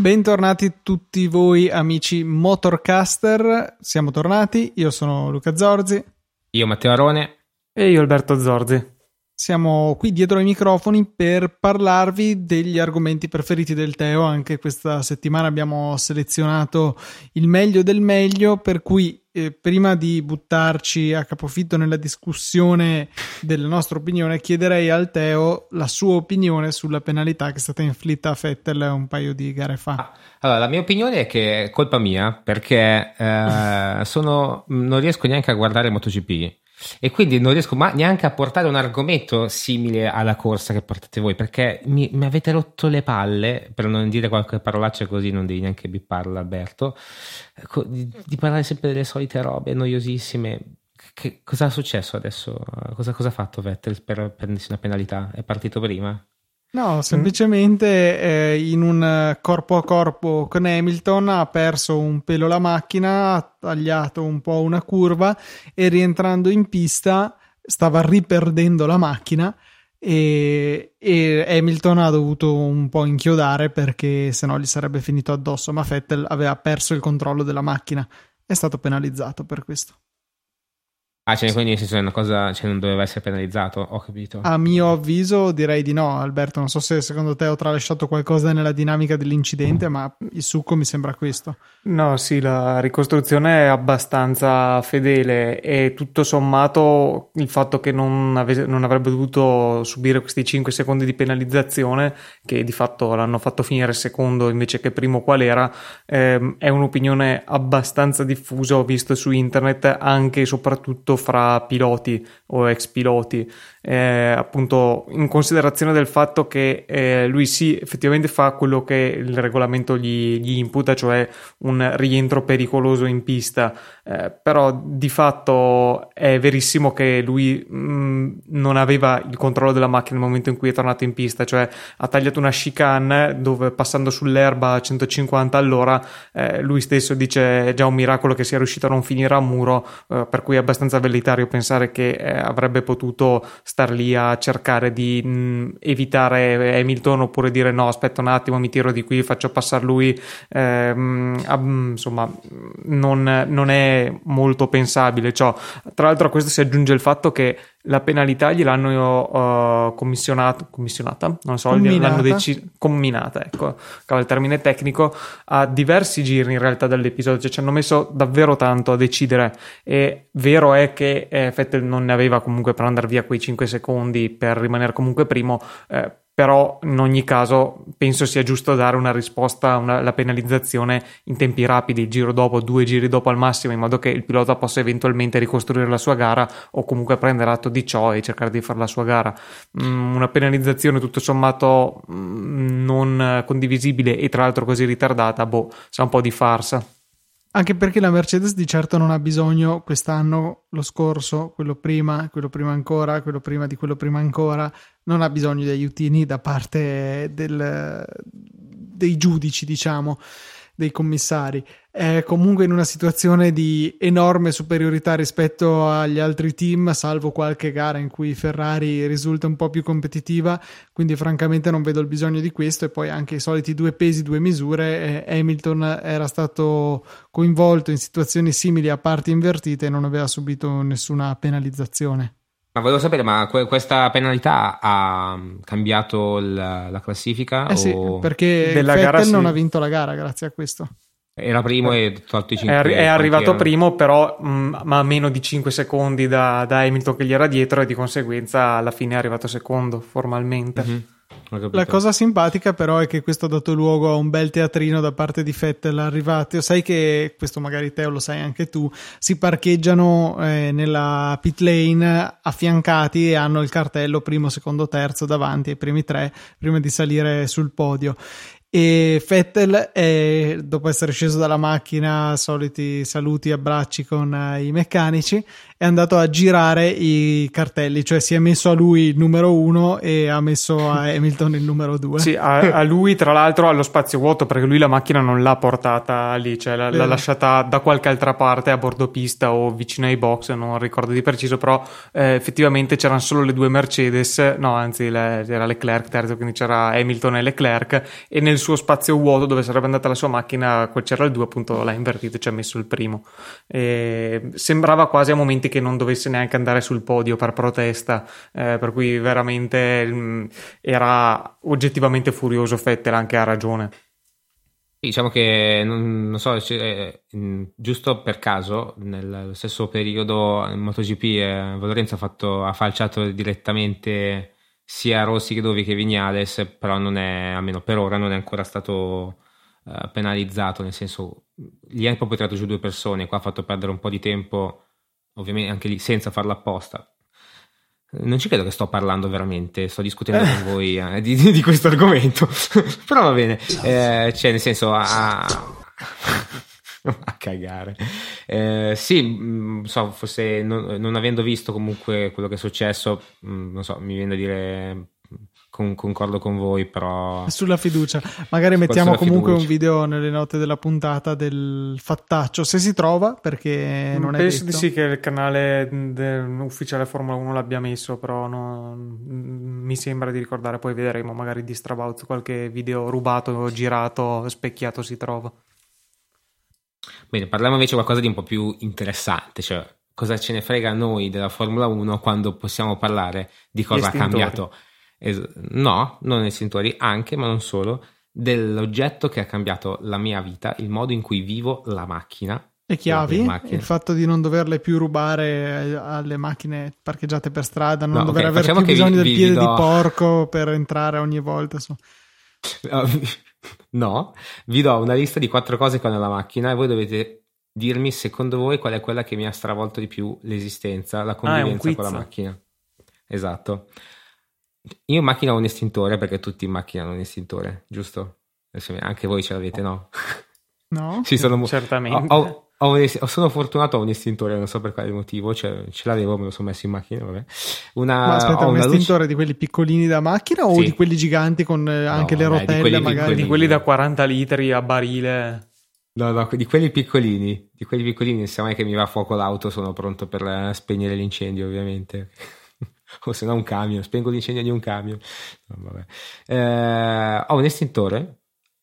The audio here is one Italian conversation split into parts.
Bentornati tutti voi amici Motorcaster, siamo tornati, io sono Luca Zorzi. Io Matteo Arone. E io Alberto Zorzi. Siamo qui dietro ai microfoni per parlarvi degli argomenti preferiti del Teo. Anche questa settimana abbiamo selezionato il meglio del meglio, per cui eh, prima di buttarci a capofitto nella discussione della nostra opinione, chiederei al Teo la sua opinione sulla penalità che è stata inflitta a Fettel un paio di gare fa. Ah, allora, la mia opinione è che è colpa mia perché eh, sono, non riesco neanche a guardare MotoGP e quindi non riesco ma neanche a portare un argomento simile alla corsa che portate voi perché mi, mi avete rotto le palle per non dire qualche parolaccia così non devi neanche bipparla Alberto di, di parlare sempre delle solite robe noiosissime che, cosa è successo adesso? Cosa, cosa ha fatto Vettel per prendersi una penalità? È partito prima? No, semplicemente eh, in un corpo a corpo con Hamilton ha perso un pelo la macchina, ha tagliato un po' una curva e rientrando in pista stava riperdendo la macchina e, e Hamilton ha dovuto un po' inchiodare perché sennò gli sarebbe finito addosso, ma Vettel aveva perso il controllo della macchina. È stato penalizzato per questo. Ah, cioè, quindi nel senso è una cosa, cioè non doveva essere penalizzato, ho capito. A mio avviso direi di no, Alberto. Non so se secondo te ho tralasciato qualcosa nella dinamica dell'incidente, ma il succo mi sembra questo. No, sì, la ricostruzione è abbastanza fedele e tutto sommato il fatto che non, ave- non avrebbe dovuto subire questi 5 secondi di penalizzazione, che di fatto l'hanno fatto finire secondo invece che primo qual era, ehm, è un'opinione abbastanza diffusa, ho visto su internet anche e soprattutto fra piloti o ex piloti, eh, appunto in considerazione del fatto che eh, lui sì, effettivamente fa quello che il regolamento gli, gli imputa, cioè un rientro pericoloso in pista, eh, però di fatto è verissimo che lui mh, mm, non aveva il controllo della macchina nel momento in cui è tornato in pista, cioè ha tagliato una chicane dove passando sull'erba a 150 all'ora eh, lui stesso dice è già un miracolo che sia riuscito a non finire a muro, eh, per cui è abbastanza velitario pensare che eh, avrebbe potuto star lì a cercare di mh, evitare Hamilton oppure dire no aspetta un attimo mi tiro di qui faccio passare lui. Ehm, ab, insomma non, non, è molto pensabile ciò. Tra l'altro a questo si aggiunge il fatto che la penalità gliel'hanno uh, commissionata, commissionata, non so, comminata. l'hanno deciso, comminata, ecco, il termine tecnico, a diversi giri in realtà dall'episodio, cioè ci hanno messo davvero tanto a decidere. E vero è che eh, Vettel non ne aveva comunque per andare via quei 5 secondi per rimanere comunque primo, eh, però in ogni caso penso sia giusto dare una risposta alla penalizzazione in tempi rapidi, il giro dopo, due giri dopo al massimo, in modo che il pilota possa eventualmente ricostruire la sua gara o comunque prendere atto di ciò e cercare di fare la sua gara. Mm, una penalizzazione tutto sommato mm, non condivisibile e tra l'altro così ritardata, boh, sa un po' di farsa. Anche perché la Mercedes di certo non ha bisogno quest'anno, lo scorso, quello prima, quello prima ancora, quello prima di quello prima ancora, non ha bisogno di aiutini da parte del, dei giudici, diciamo dei commissari. È comunque in una situazione di enorme superiorità rispetto agli altri team, salvo qualche gara in cui Ferrari risulta un po' più competitiva, quindi francamente non vedo il bisogno di questo e poi anche i soliti due pesi, due misure. Eh, Hamilton era stato coinvolto in situazioni simili a parti invertite e non aveva subito nessuna penalizzazione. Ma volevo sapere, ma que- questa penalità ha cambiato la, la classifica? Eh sì, perché Della Vettel gara, non sì. ha vinto la gara grazie a questo. Era primo e tolto i 5 È, arri- è arrivato primo, però mh, ma a meno di 5 secondi da, da, Hamilton che gli era dietro e di conseguenza alla fine è arrivato secondo formalmente. Mm-hmm. La cosa simpatica però è che questo ha dato luogo a un bel teatrino da parte di Fettel arrivati. Sai che questo magari te lo sai anche tu, si parcheggiano eh, nella pit lane affiancati e hanno il cartello primo, secondo, terzo davanti ai primi tre prima di salire sul podio e Vettel è, dopo essere sceso dalla macchina soliti saluti e abbracci con uh, i meccanici è andato a girare i cartelli, cioè si è messo a lui il numero uno e ha messo a Hamilton il numero due. Sì, a, a lui tra l'altro allo spazio vuoto perché lui la macchina non l'ha portata lì, cioè l'ha, l'ha lasciata da qualche altra parte a bordo pista o vicino ai box, non ricordo di preciso, però eh, effettivamente c'erano solo le due Mercedes, no anzi le, era Leclerc terzo, quindi c'era Hamilton e Leclerc e nel suo spazio vuoto dove sarebbe andata la sua macchina c'era il 2 appunto l'ha invertito e ci ha messo il primo. E sembrava quasi a momenti che non dovesse neanche andare sul podio per protesta, eh, per cui veramente mh, mm, era oggettivamente furioso Fettel, anche ha ragione. Diciamo che non, non so, cioè, giusto per caso, nello stesso periodo in MotoGP eh, Lorenzo ha, fatto, ha falciato direttamente sia Rossi che Dovi che Vignales, però non è, almeno per ora, non è ancora stato uh, penalizzato, nel senso, gli ha proprio tirato giù due persone, qua ha fatto perdere un po' di tempo, ovviamente anche lì senza farlo apposta, non ci credo che sto parlando veramente, sto discutendo con voi eh, di, di, questo argomento, però va bene, eh, cioè nel senso a, a cagare. Eh, sì, mh, mm, so, forse non, non, avendo visto comunque quello che è successo, mh, mm, non so, mi viene da dire con, concordo con voi, però... Sulla fiducia. Magari mettiamo comunque fiducia. un video nelle note della puntata del fattaccio, se si trova, perché non Penso è Penso di sì che il canale ufficiale Formula 1 l'abbia messo, però no, mi sembra di ricordare, poi vedremo magari di Strabauz qualche video rubato, girato, specchiato si trova. Bene, parliamo invece di qualcosa di un po' più interessante, cioè cosa ce ne frega a noi della Formula 1 quando possiamo parlare di cosa ha cambiato es- no, non estintori, anche, ma non solo, dell'oggetto che ha cambiato la mia vita, il modo in cui vivo la macchina. Le chiavi, il fatto di non doverle più rubare alle macchine parcheggiate per strada, non no, dover okay, avere più bisogno vi, del vi, piede do... di porco per entrare ogni volta. So. No, vi do una lista di quattro cose che ho nella macchina e voi dovete dirmi secondo voi qual è quella che mi ha stravolto di più l'esistenza, la ah, convivenza ah, con la macchina. Esatto. Io in macchina ho un estintore perché tutti in macchina hanno un estintore, giusto? Anche voi ce l'avete, no? No, sì, sono, certamente. Ho, ho, ho sono fortunato, ho un estintore, non so per quale motivo, cioè, ce l'avevo, me lo sono messo in macchina. Vabbè. Una, Ma aspetta, un estintore luce... di quelli piccolini da macchina o sì. di quelli giganti con eh, anche no, le rotelle? Di quelli, magari? di quelli da 40 litri a barile. No, no, di quelli piccolini, di quelli piccolini, se mai che mi va a fuoco l'auto sono pronto per eh, spegnere l'incendio, ovviamente. o se no un camion, spengo l'incendio di un camion. No, eh, ho un estintore,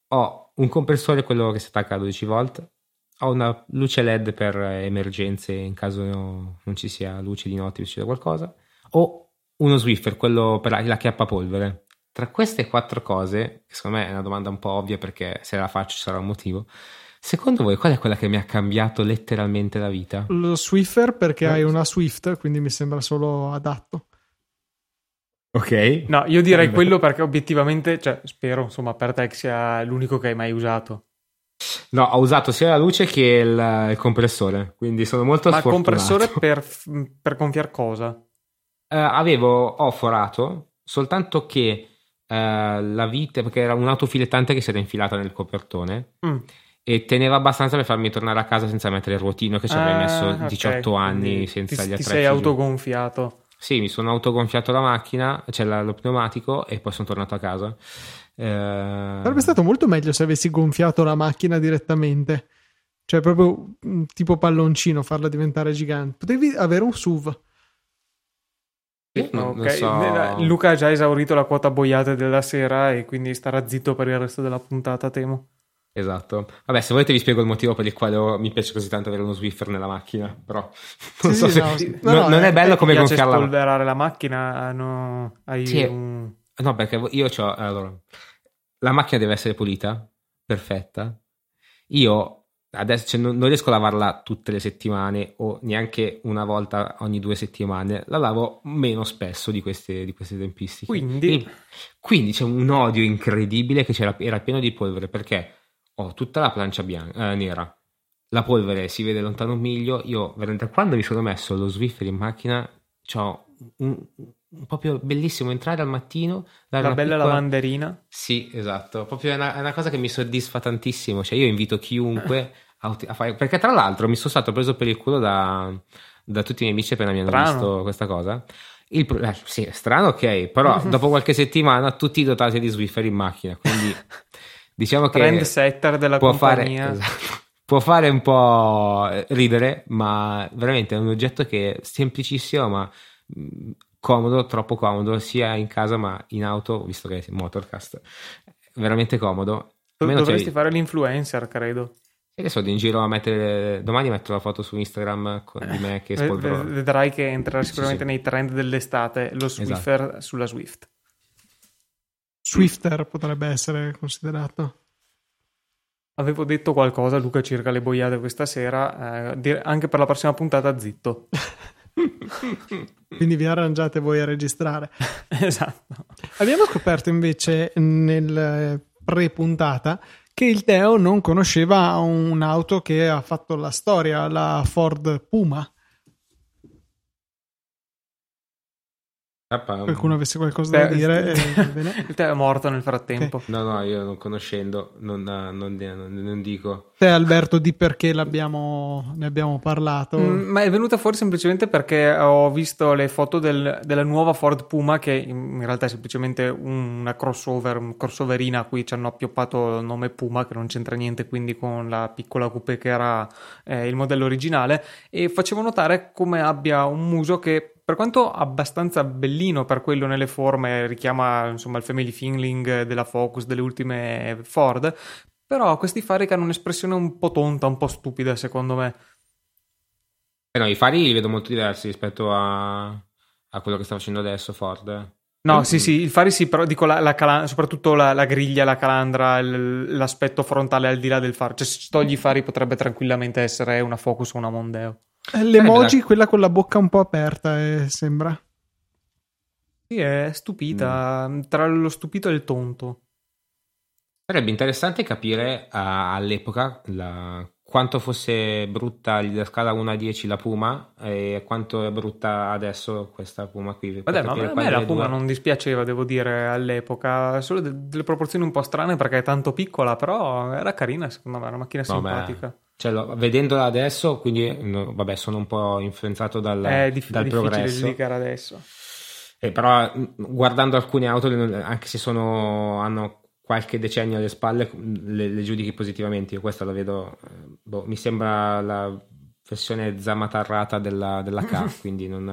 ho un compressore, quello che si attacca a 12 volt, ho una luce LED per emergenze in caso non ci sia luce di notte succeda qualcosa, ho uno Swiffer, quello per la chiappapolvere. Tra queste quattro cose, che secondo me è una domanda un po' ovvia perché se la faccio sarà un motivo, Secondo voi qual è quella che mi ha cambiato letteralmente la vita? Lo Swiffer perché eh. hai una Swift, quindi mi sembra solo adatto. Ok. No, io direi quello perché obiettivamente, cioè, spero, insomma, per te che sia l'unico che hai mai usato. No, ho usato sia la luce che il, il compressore, quindi sono molto Ma sfortunato. Ma il compressore per, per gonfiare cosa? Uh, avevo, ho forato, soltanto che uh, la vite, perché era un'autofilettante che si era infilata nel copertone mm. e teneva abbastanza per farmi tornare a casa senza mettere il ruotino che ci avrei ah, messo 18 okay. anni quindi senza ti, gli attrezzi. Ti sei autogonfiato. Sì, mi sono autogonfiato la macchina, cioè lo pneumatico, e poi sono tornato a casa. Eh... Sarebbe stato molto meglio se avessi gonfiato la macchina direttamente, cioè proprio tipo palloncino, farla diventare gigante. Potevi avere un SUV. Sì, okay. so. Luca ha già esaurito la quota boiate della sera e quindi starà zitto per il resto della puntata, temo. Esatto. Vabbè, se volete vi spiego il motivo per il quale mi piace così tanto avere uno Swiffer nella macchina, però non sì, so se... no, no, non è bello come gonfiarla. Ma spolverare la macchina, no, hai sì. un... No, perché io ho... Allora, la macchina deve essere pulita, perfetta. Io adesso cioè, non, riesco a lavarla tutte le settimane o neanche una volta ogni due settimane, la lavo meno spesso di queste, di queste tempistiche. Quindi... E, quindi c'è un odio incredibile che era pieno di polvere perché ho tutta la plancia bianca, eh, nera. La polvere si vede lontano un miglio. Io, veramente, quando mi sono messo lo Swiffer in macchina, ho un, un, proprio bellissimo entrare al mattino. La bella piccola... lavanderina. Sì, esatto. Proprio è una, è una, cosa che mi soddisfa tantissimo. Cioè, io invito chiunque a, a fare. Perché, tra l'altro, mi sono stato preso per il culo da da tutti i miei amici appena mi hanno Strano. visto questa cosa. Il pro- eh, sì, è strano, ok, però dopo qualche settimana tutti dotati di Swiffer in macchina, quindi diciamo che Trend setter della può fare, compagnia. esatto. può fare un po' ridere, ma veramente è un oggetto che è semplicissimo, ma comodo, troppo comodo, sia in casa ma in auto, visto che è Motorcast, veramente comodo. Do- Almeno Dovresti c'hai- fare l'influencer, credo. e adesso vado in giro a mettere. Domani metto la foto su Instagram con- di me che Ve- spolverò. ve- Vedrai che entrerà Sì, sicuramente sì. nei trend dell'estate lo Swiffer sulla Swift. Swifter potrebbe essere considerato. Avevo detto qualcosa, Luca, circa le boiate questa sera. eh, anche per la prossima puntata, zitto. Quindi vi arrangiate voi a registrare. esatto. Abbiamo scoperto invece nel eh, pre-puntata che il Teo non conosceva un'auto che ha fatto la storia, la Ford Puma. Qualcuno avesse qualcosa da dire? eh. Il tè è morto nel frattempo. No, no, io non conoscendo, non, non- non- non dico. Te Alberto di perché l'abbiamo, ne abbiamo parlato. Mm, ma è venuta fuori semplicemente perché ho visto le foto del- della nuova Ford Puma, che in realtà è semplicemente una crossover, un crossoverina a cui ci hanno appioppato il nome Puma, che non c'entra niente quindi con la piccola coupé che era eh, il modello originale, e facevo notare come abbia un muso che, per quanto abbastanza bellino per quello nelle forme, richiama insomma il family feeling della Focus, delle ultime Ford, però questi fari che hanno un'espressione un po' tonta, un po' stupida secondo me. Eh no, i fari li vedo molto diversi rispetto a, a quello che sta facendo adesso Ford. No, Mm. sì, sì, il fari sì, però dico la, la cala- soprattutto la, la griglia, la calandra, il- l'aspetto frontale al di là del faro. Cioè, se togli i fari potrebbe tranquillamente essere una Focus o una Mondeo. Eh, L'emoji, beh, quella con la bocca un po' aperta, eh, sembra. Sì, è stupita, tra lo stupito e il tonto. Sarebbe interessante capire a- all'epoca la- quanto fosse brutta la scala 1 a 10 la Puma e quanto è brutta adesso questa Puma qui. Vabbè, ma a me la Puma due- non dispiaceva, devo dire, all'epoca. Solo de- delle proporzioni un po' strane perché è tanto piccola, però era carina, secondo me, è una macchina Vabbè. simpatica. Cioè, vedendola adesso, quindi vabbè, sono un po' influenzato dal, È dif- dal difficile progresso. giudicare adesso. Eh, però guardando alcune auto, anche se sono, hanno qualche decennio alle spalle, le, le giudichi positivamente. Io questa la vedo, eh, boh, mi sembra la versione zamatarrata della, della K, quindi non...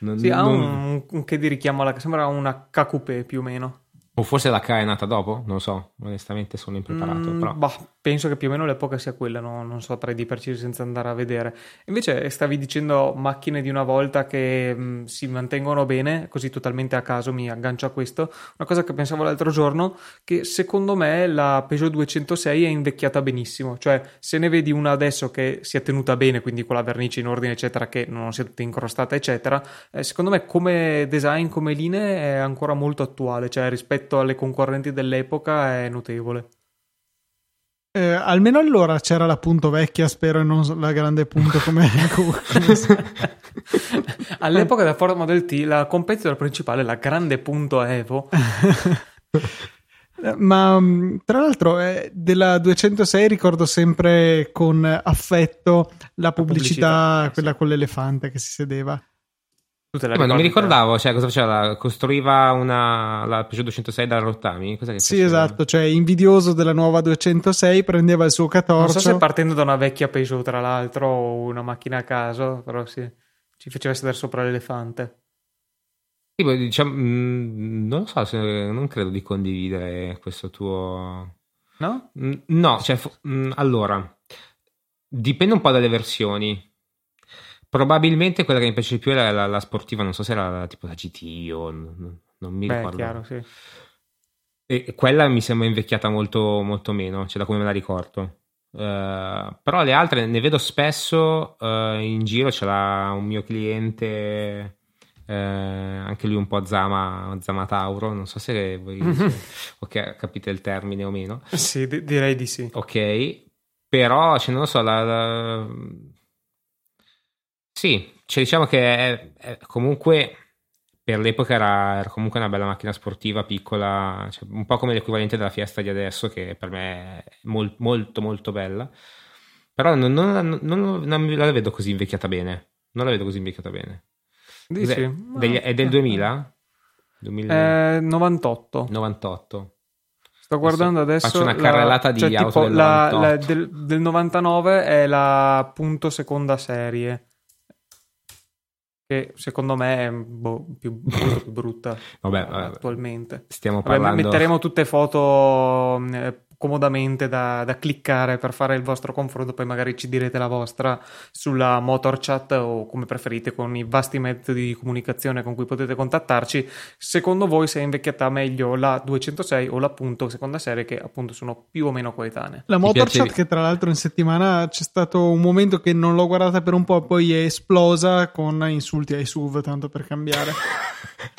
non- Sì, ha non- un, un che di richiamo alla... sembra una K-Coupé più o meno. O forse la K è nata dopo, non lo so, onestamente sono impreparato. Mm, però. bah, penso che più o meno l'epoca sia quella, no- non saprei di preciso senza andare a vedere. Invece stavi dicendo macchine di una volta che mm, si mantengono bene, così totalmente a caso mi aggancio a questo. Una cosa che pensavo l'altro giorno, che secondo me la Peugeot 206 è invecchiata benissimo, cioè se ne vedi una adesso che si è tenuta bene, quindi con la vernice in ordine eccetera, che non sia tutta incrostata eccetera, eh, secondo me come design, come linee è ancora molto attuale, cioè rispetto alle concorrenti dell'epoca è notevole. Eh, almeno allora c'era la punto vecchia, spero, e non la grande punto come, All'epoca della Ford Model T la competitor principale, la grande punto Evo, Ma mh, tra l'altro eh, della 206 ricordo sempre con affetto la pubblicità, pubblicità, eh, quella sì. con l'elefante che si sedeva. Tu te la ma non mi ricordavo, cioè, cosa faceva? Costruiva una, la Peugeot 206 da rottami? Cos'è che Sì, faceva? esatto, cioè invidioso della nuova 206 prendeva il suo Non catorcio. so se partendo da una vecchia Peugeot, tra l'altro, o una macchina a caso, però sì, ci faceva sedere sopra l'elefante. Sì, poi, diciamo, mm, non lo so, se- non credo di condividere questo tuo... No? Mm, No, cioè, mm, allora, dipende un po' dalle versioni. Probabilmente quella che mi piace di più era la, la sportiva, non so se era la- tipo la GT o n- non mi Beh, ricordo. chiaro, sì. E quella mi sembra invecchiata molto, molto meno, cioè da come me la ricordo. Eh, però le altre ne vedo spesso eh, in giro, l'ha un mio cliente, eh, anche lui un po' zama, zama Tauro, non so se voi se- ok, capite il termine o meno. Sì, di- direi di sì. Ok, però cioè, non lo so, la, la- sì, cioè, diciamo che è- è comunque per l'epoca era, era comunque una bella macchina sportiva piccola, cioè, un po' come l'equivalente della Fiesta di adesso, che per me è mol- molto molto bella. Però non, non- non- non la vedo così invecchiata bene. non la vedo così invecchiata bene. Dici? Cos'è? Degli- è del 2000? 2000? Eh, 98. 98. Sto guardando adesso. faccio una la- carrellata di cioè, auto tipo del la- 98. la- del, del 99 è la appunto seconda serie. Che secondo me è boh, più, più brutta Vabbè, vabbè, attualmente. stiamo Vabbè, parlando... metteremo tutte foto eh, comodamente da, da cliccare per fare il vostro confronto, poi magari ci direte la vostra sulla motor chat o come preferite con i vasti metodi di comunicazione con cui potete contattarci. Secondo voi se è invecchiata meglio la 206 o l'appunto seconda serie che appunto sono più o meno coetanee? La Ti Motorchat piace- che tra l'altro in settimana c'è stato un momento che non l'ho guardata per un po', poi è esplosa con insulti ai SUV, tanto per cambiare.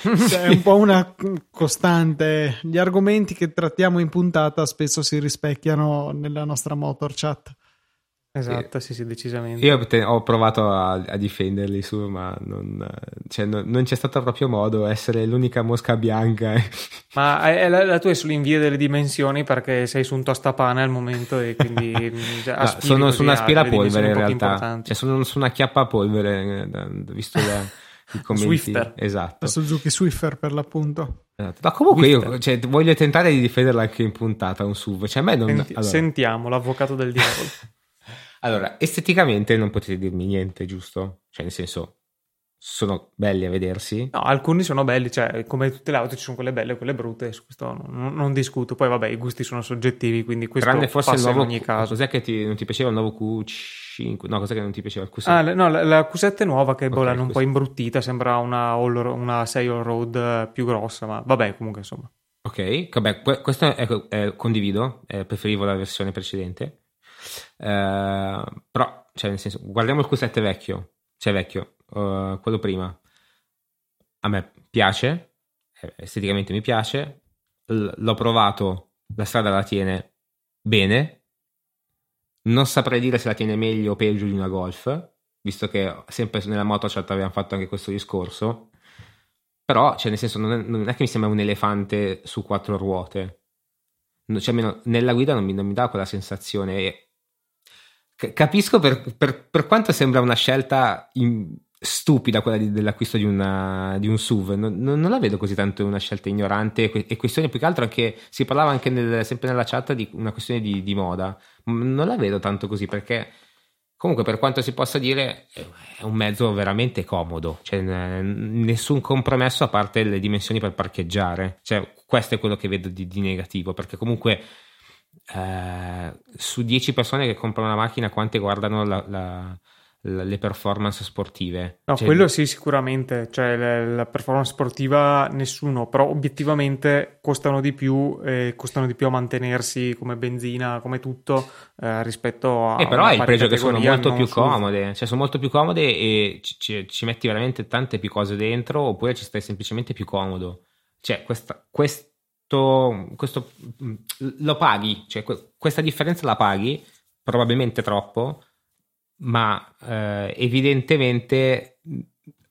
Cioè, è un po' una costante. Gli argomenti che trattiamo in puntata spesso si rispecchiano nella nostra Motorchat. Esatto, sì, sì, decisamente. Io ho provato a, a difenderli su, ma non, cioè, non- non c'è stato proprio modo essere l'unica mosca bianca. Ma è- è la, la tua è sull'invio delle dimensioni perché sei su un tostapane al momento e quindi mm, No, sono su un aspirapolvere in realtà, cioè, sono su una chiappapolvere, eh, da- visto da. Swiffer. Esatto. La Suzuki Swiffer per l'appunto. esatto. Ma comunque io Swiffer. cioè, voglio tentare di difenderla anche in puntata, un SUV. Cioè, a me non... Senti- allora- Sentiamo l'avvocato del diavolo. Allora, esteticamente non potete dirmi niente, giusto? Cioè, nel senso, sono belli a vedersi. No, alcuni sono belli, cioè come tutte le auto ci sono quelle belle e quelle brutte, su questo non, non discuto. Poi vabbè, i gusti sono soggettivi, quindi questo Tranne forse il passa nuovo. in ogni caso. Cos'è che ti- non ti piaceva il nuovo Q5? No, cos'è che non ti piaceva il Q7? Ah, no, la, la Q7 è nuova che boh, Ok, l'hanno un po' imbruttita, sembra una, all- una 6 all-road eh, più grossa, ma vabbè, comunque insomma. Ok, vabbè, que- questo è, è- condivido, eh, preferivo la versione precedente. Eh, però, cioè, nel senso, guardiamo il Q7 vecchio, cioè vecchio, eh, quello prima. A me piace, eh, esteticamente mi piace, l- l'ho provato, la strada la tiene bene. Non saprei dire se la tiene meglio o peggio di una Golf, visto che sempre nella motochat avevamo fatto anche questo discorso. Però, cioè, nel senso, non è, non è che mi sembra un elefante su quattro ruote. No, Cioè, almeno nella guida non mi, non mi dà quella sensazione. E ca- capisco per, per- per quanto sembra una scelta in- stupida quella di- dell'acquisto di, una- di un SUV. Non, non- la vedo così tanto una scelta ignorante e que- questione più che altro anche. Si parlava anche nel- sempre nella chat di una questione di, di moda. Non la vedo tanto così perché. Comunque, per quanto si possa dire, è un mezzo veramente comodo, cioè nessun compromesso a parte le dimensioni per parcheggiare. Cioè, questo è quello che vedo di, di negativo, perché comunque eh, su 10 persone che comprano una macchina, quante guardano la- la- le performance sportive? No, Cioè, quello sì, sicuramente. Cioè, la, performance sportiva nessuno, però obiettivamente costano di più, e costano di più a mantenersi come benzina, come tutto, eh, rispetto a. Eh, però hai il pregio che sono molto più su- comode, cioè sono molto più comode e ci, ci- ci metti veramente tante più cose dentro oppure ci stai semplicemente più comodo. Cioè questa- questo, questo mm, lo paghi, cioè que- questa differenza la paghi, probabilmente troppo, ma eh, evidentemente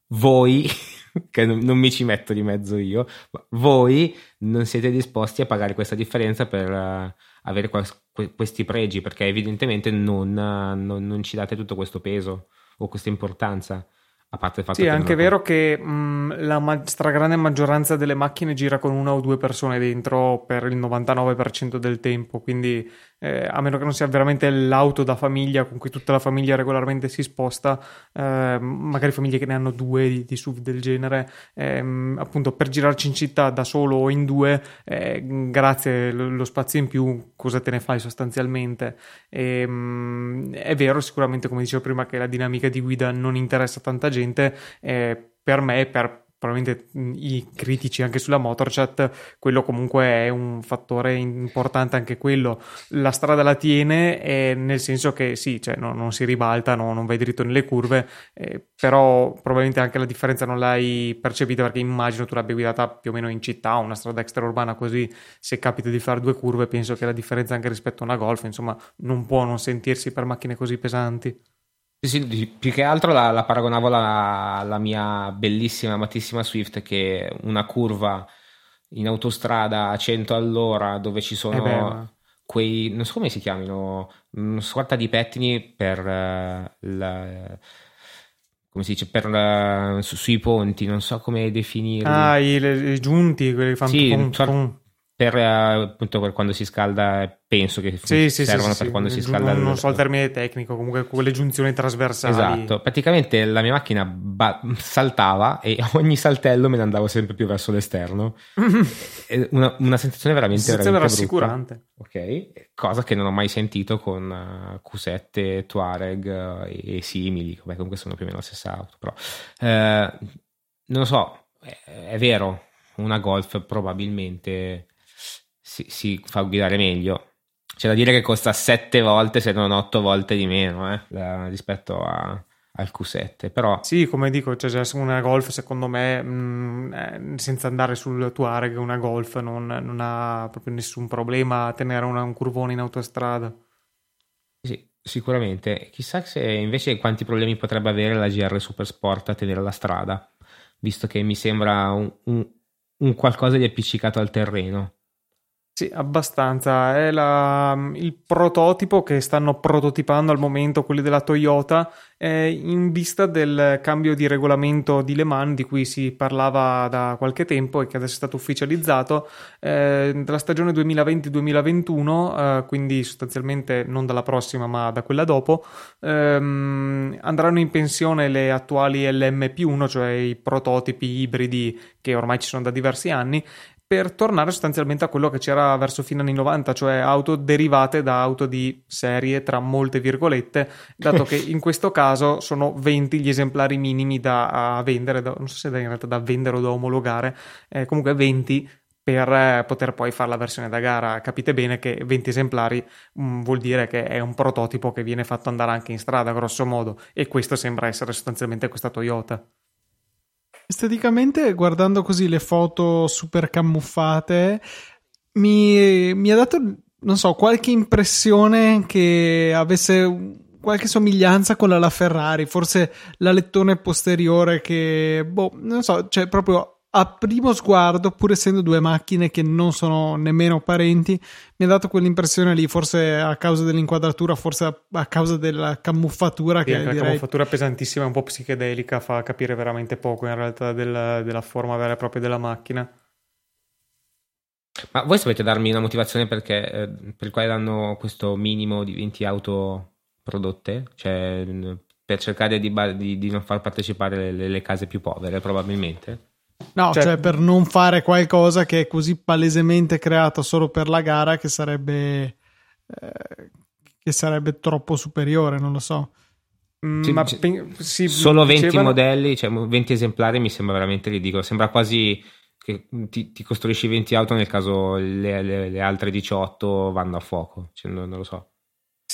voi, che non, non mi ci metto di mezzo io, voi non siete disposti a pagare questa differenza per eh, avere quas- que- questi pregi, perché evidentemente non, eh, non- non ci date tutto questo peso o questa importanza. A parte il fatto Sì, che è anche vero che mh, la ma- stragrande maggioranza delle macchine gira con una o due persone dentro per il 99% del tempo, quindi eh, a meno che non sia veramente l'auto da famiglia con cui tutta la famiglia regolarmente si sposta, eh, magari famiglie che ne hanno due di, di SUV del genere, ehm, appunto per girarci in città da solo o in due, eh, grazie lo, lo spazio in più, cosa te ne fai sostanzialmente? E, mh, è vero sicuramente, come dicevo prima, che la dinamica di guida non interessa tanta gente, eh, per me, per probabilmente mh, i critici anche sulla motorchat, quello comunque è un fattore importante anche quello. La strada la tiene, eh, nel senso che sì, cioè, no- non si ribalta, no- non vai dritto nelle curve, eh, però probabilmente anche la differenza non l'hai percepita perché immagino tu l'abbia guidata più o meno in città, una strada extraurbana così, se capita di fare due curve, penso che la differenza anche rispetto a una Golf, insomma, non può non sentirsi per macchine così pesanti. Sì, sì, più che altro la, la paragonavo alla, alla mia bellissima, amatissima Swift che una curva in autostrada a 100 all'ora dove ci sono quei, non so come si chiamino, una sorta di pettini per, eh, la- come si dice, per, uh, su, sui ponti, non so come definirli. Ah, i le, i giunti, quelli che fanno Sì, pum, pum. Per, uh, appunto, per quando si scalda, penso che Sì, sì, servono sì, per sì, quando si scalda. Non, non so il termine tecnico, comunque quelle giunzioni trasversali. Esatto, praticamente la mia macchina ba- saltava e ogni saltello me ne andavo sempre più verso l'esterno. Una, una sensazione veramente, Sensazione veramente brutta. rassicurante. Ok, cosa che non ho mai sentito con eh, Q7, Touareg eh, e, simili, Vabbè, comunque sono più o meno la stessa auto, però eh, non lo so, è, è vero, una Golf probabilmente si, si fa guidare meglio. C'è da dire che costa 7 volte, se non 8 volte di meno eh, la- rispetto a- al Q7, però Sì, come dico, cioè, una Golf secondo me, mh, eh, senza andare sul Touareg, una Golf non, non ha proprio nessun problema a tenere una- un curvone in autostrada. Sì, sicuramente. Chissà se invece quanti problemi potrebbe avere la GR Super Sport a tenere la strada, visto che mi sembra un, un- un qualcosa di appiccicato al terreno. Sì, abbastanza. È la- il prototipo che stanno prototipando al momento quelli della Toyota eh, in vista del cambio di regolamento di Le Mans di cui si parlava da qualche tempo e che adesso è stato ufficializzato eh, della stagione 2020-2021, eh, quindi sostanzialmente non dalla prossima ma da quella dopo, ehm, andranno in pensione le attuali LMP1, cioè i prototipi ibridi che ormai ci sono da diversi anni per tornare sostanzialmente a quello che c'era verso fine anni 90, cioè auto derivate da auto di serie tra molte virgolette, dato che in questo caso sono 20 gli esemplari minimi da vendere, da- non so se in realtà da vendere o da omologare, eh, comunque 20 per eh, poter poi fare la versione da gara. Capite bene che 20 esemplari mh, vuol dire che è un prototipo che viene fatto andare anche in strada, grosso modo, e questo sembra essere sostanzialmente questa Toyota. Esteticamente, guardando così le foto super camuffate, mi, mi ha dato, non so, qualche impressione che avesse qualche somiglianza con la, la Ferrari, forse l'alettone posteriore che, boh, non so, cioè proprio a primo sguardo, pur essendo due macchine che non sono nemmeno parenti, mi ha dato quell'impressione lì, forse a causa dell'inquadratura, forse a, causa della camuffatura Sì, che la direi camuffatura pesantissima, un po' psichedelica, fa capire veramente poco in realtà del- della forma vera e propria della macchina. Ma voi sapete darmi una motivazione perché, eh, per il quale danno questo minimo di 20 auto prodotte? Cioè, per cercare di, di- di non far partecipare le, le case più povere, probabilmente? No, Cioè- cioè, per non fare qualcosa che è così palesemente creato solo per la gara che sarebbe, eh, che sarebbe troppo superiore, non lo so. Mm, Sì, ma pen- sì, Solo 20 dicevano- modelli, cioè 20 esemplari mi sembra veramente ridicolo. Sembra quasi che ti, ti costruisci 20 auto nel caso le, le- le altre 18 vanno a fuoco. Cioè, non, non lo so.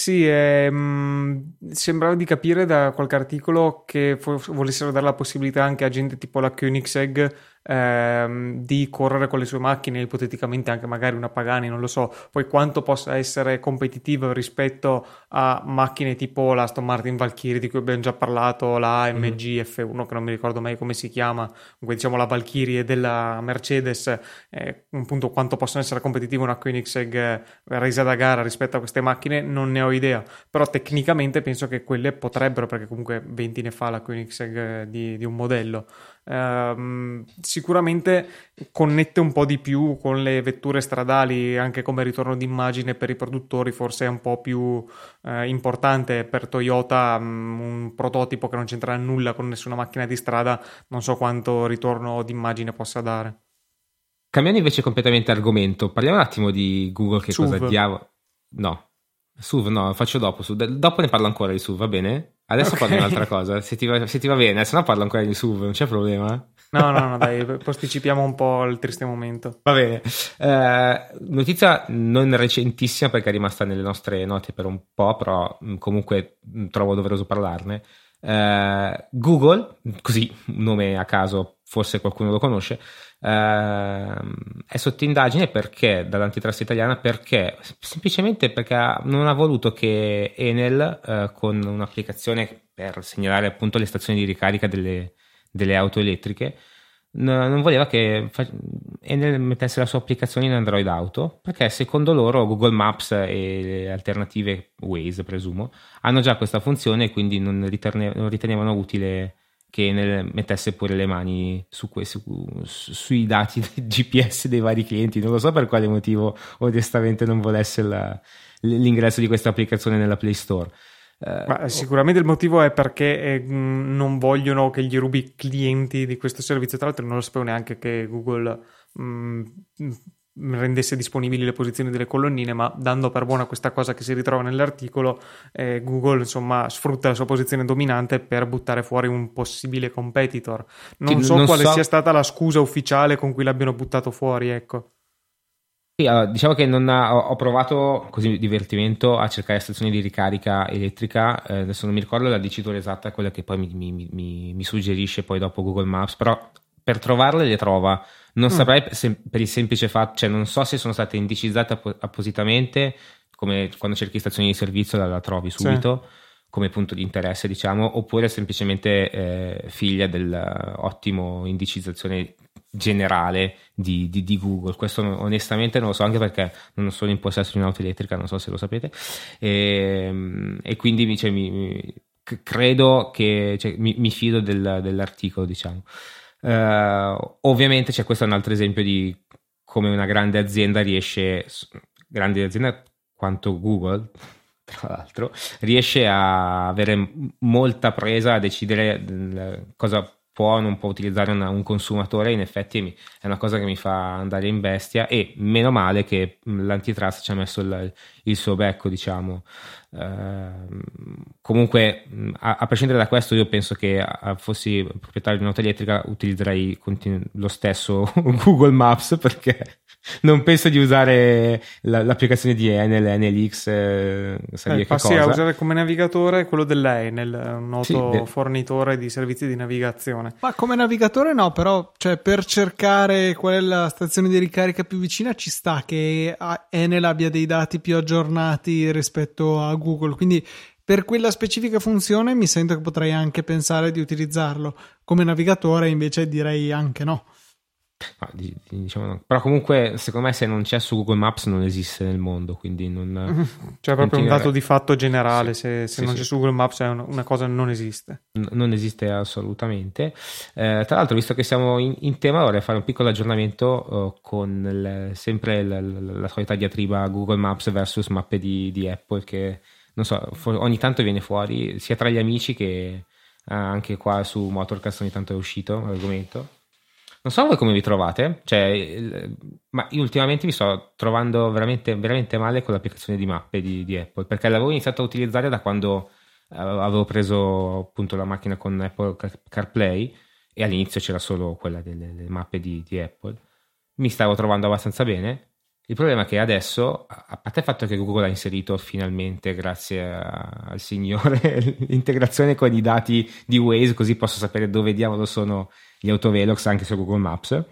Sì, ehm, sembrava di capire da qualche articolo che fo- volessero dare la possibilità anche a gente tipo la Koenigsegg ehm, di correre con le sue macchine, ipoteticamente anche magari una Pagani, non lo so, poi quanto possa essere competitivo rispetto a macchine tipo la Aston Martin Valkyrie di cui abbiamo già parlato, la AMG F1 che non mi ricordo mai come si chiama, comunque diciamo la Valkyrie della Mercedes, eh, appunto quanto possono essere competitive una Koenigsegg eh, resa da gara rispetto a queste macchine non ne ho idea, però tecnicamente penso che quelle potrebbero, perché comunque 20 ne fa la Koenigsegg eh, di, di un modello. Ehm, sicuramente connette un po' di più con le vetture stradali, anche come ritorno d'immagine per i produttori, forse è un po' più eh, importante per Toyota, mm, un prototipo che non c'entra nulla con nessuna macchina di strada, non so quanto ritorno d'immagine possa dare. Cambiando invece completamente argomento, parliamo un attimo di Google. Che SUV. cosa diavolo? No, SUV no, faccio dopo. SUV. Dopo ne parlo ancora di SUV, va bene? Adesso Ok. parlo di un'altra cosa. Se ti, va, se ti va bene, se no parlo ancora di SUV, non c'è problema. No, no, no, dai, posticipiamo un po' il triste momento. Va bene. Eh, notizia non recentissima perché è rimasta nelle nostre note per un po', però mh, comunque mh, trovo doveroso parlarne. Eh, Google, così un nome a caso, forse qualcuno lo conosce, ehm, è sotto indagine perché dall'antitrust italiana perché? Semplicemente perché non ha voluto che Enel eh, con un'applicazione per segnalare appunto le stazioni di ricarica delle, delle auto elettriche non voleva che Enel mettesse la sua applicazione in Android Auto perché secondo loro Google Maps e le alternative Waze presumo hanno già questa funzione e quindi non, riterne- non ritenevano utile che nel, mettesse pure le mani su questi, su, sui dati GPS dei vari clienti. Non lo so per quale motivo onestamente non volesse la, l'ingresso di questa applicazione nella Play Store. Uh, sicuramente il motivo è perché eh, non vogliono che gli rubi clienti di questo servizio. Tra l'altro, non lo sapevo neanche che Google mh, rendesse disponibili le posizioni delle colonnine, ma dando per buona questa cosa che si ritrova nell'articolo, eh, Google insomma sfrutta la sua posizione dominante per buttare fuori un possibile competitor. Non so non quale so... sia stata la scusa ufficiale con cui l'abbiano buttato fuori, ecco. Sì, allora, diciamo che ha, ho provato così divertimento a cercare stazioni di ricarica elettrica, eh, adesso non mi ricordo la dicitura esatta, quella che poi mi, mi, mi, mi, suggerisce poi dopo Google Maps, però per trovarle le trova. Non mm. saprei se, per il semplice fatto, cioè non so se sono state indicizzate app- appositamente, come quando cerchi stazioni di servizio la, la trovi subito. Sì come punto di interesse, diciamo, oppure semplicemente eh, figlia dell'ottimo indicizzazione generale di, di, di, Google. Questo onestamente non lo so, anche perché non sono in possesso di un'auto elettrica, non so se lo sapete. E, ehm, e quindi cioè, mi, mi, credo che cioè, mi, mi, fido del, dell'articolo, diciamo. Uh, ovviamente c'è questo è un altro esempio di come una grande azienda riesce, grande azienda quanto Google, tra l'altro, riesce a avere molta presa a decidere cosa può o non può utilizzare una, un consumatore, in effetti è una cosa che mi fa andare in bestia e meno male che l'antitrust ci ha messo il, il suo becco, diciamo. Uh, comunque, a, a, prescindere da questo, io penso che a, fossi proprietario di un'auto elettrica utilizzerei continu- lo stesso Google Maps perché non penso di usare la, l'applicazione di Enel, NLX, eh, eh, passi a usare come navigatore quello dell'Enel, un noto sì, de... fornitore di servizi di navigazione. Ma come navigatore no, però cioè, per cercare qual è la stazione di ricarica più vicina ci sta che Enel abbia dei dati più aggiornati rispetto a Google, quindi per quella specifica funzione mi sento che potrei anche pensare di utilizzarlo. Come navigatore invece direi anche no. Ah, diciamo. Però comunque, secondo me, se non c'è su Google Maps non esiste nel mondo, quindi non... Cioè proprio un dato di fatto generale, sì, se, se sì, non sì. c'è su Google Maps è una, cosa che non esiste. N- non esiste assolutamente. Eh, tra l'altro, visto che siamo in, in tema, vorrei fare un piccolo aggiornamento uh, con il, sempre la, la, la solita diatriba Google Maps versus mappe di, di Apple che, non so, ogni tanto viene fuori sia tra gli amici che... Uh, anche qua su Motorcast ogni tanto è uscito l'argomento non so voi come vi trovate, cioè, ma io ultimamente mi sto trovando veramente, veramente male con l'applicazione di mappe di, di, Apple, perché l'avevo iniziato a utilizzare da quando eh, avevo preso appunto la macchina con Apple CarPlay e all'inizio c'era solo quella delle, mappe di, di Apple. Mi stavo trovando abbastanza bene. Il problema è che adesso, a parte il fatto che Google ha inserito finalmente, grazie a, al signore, l'integrazione con i dati di Waze, così posso sapere dove diavolo sono gli autovelox anche su Google Maps.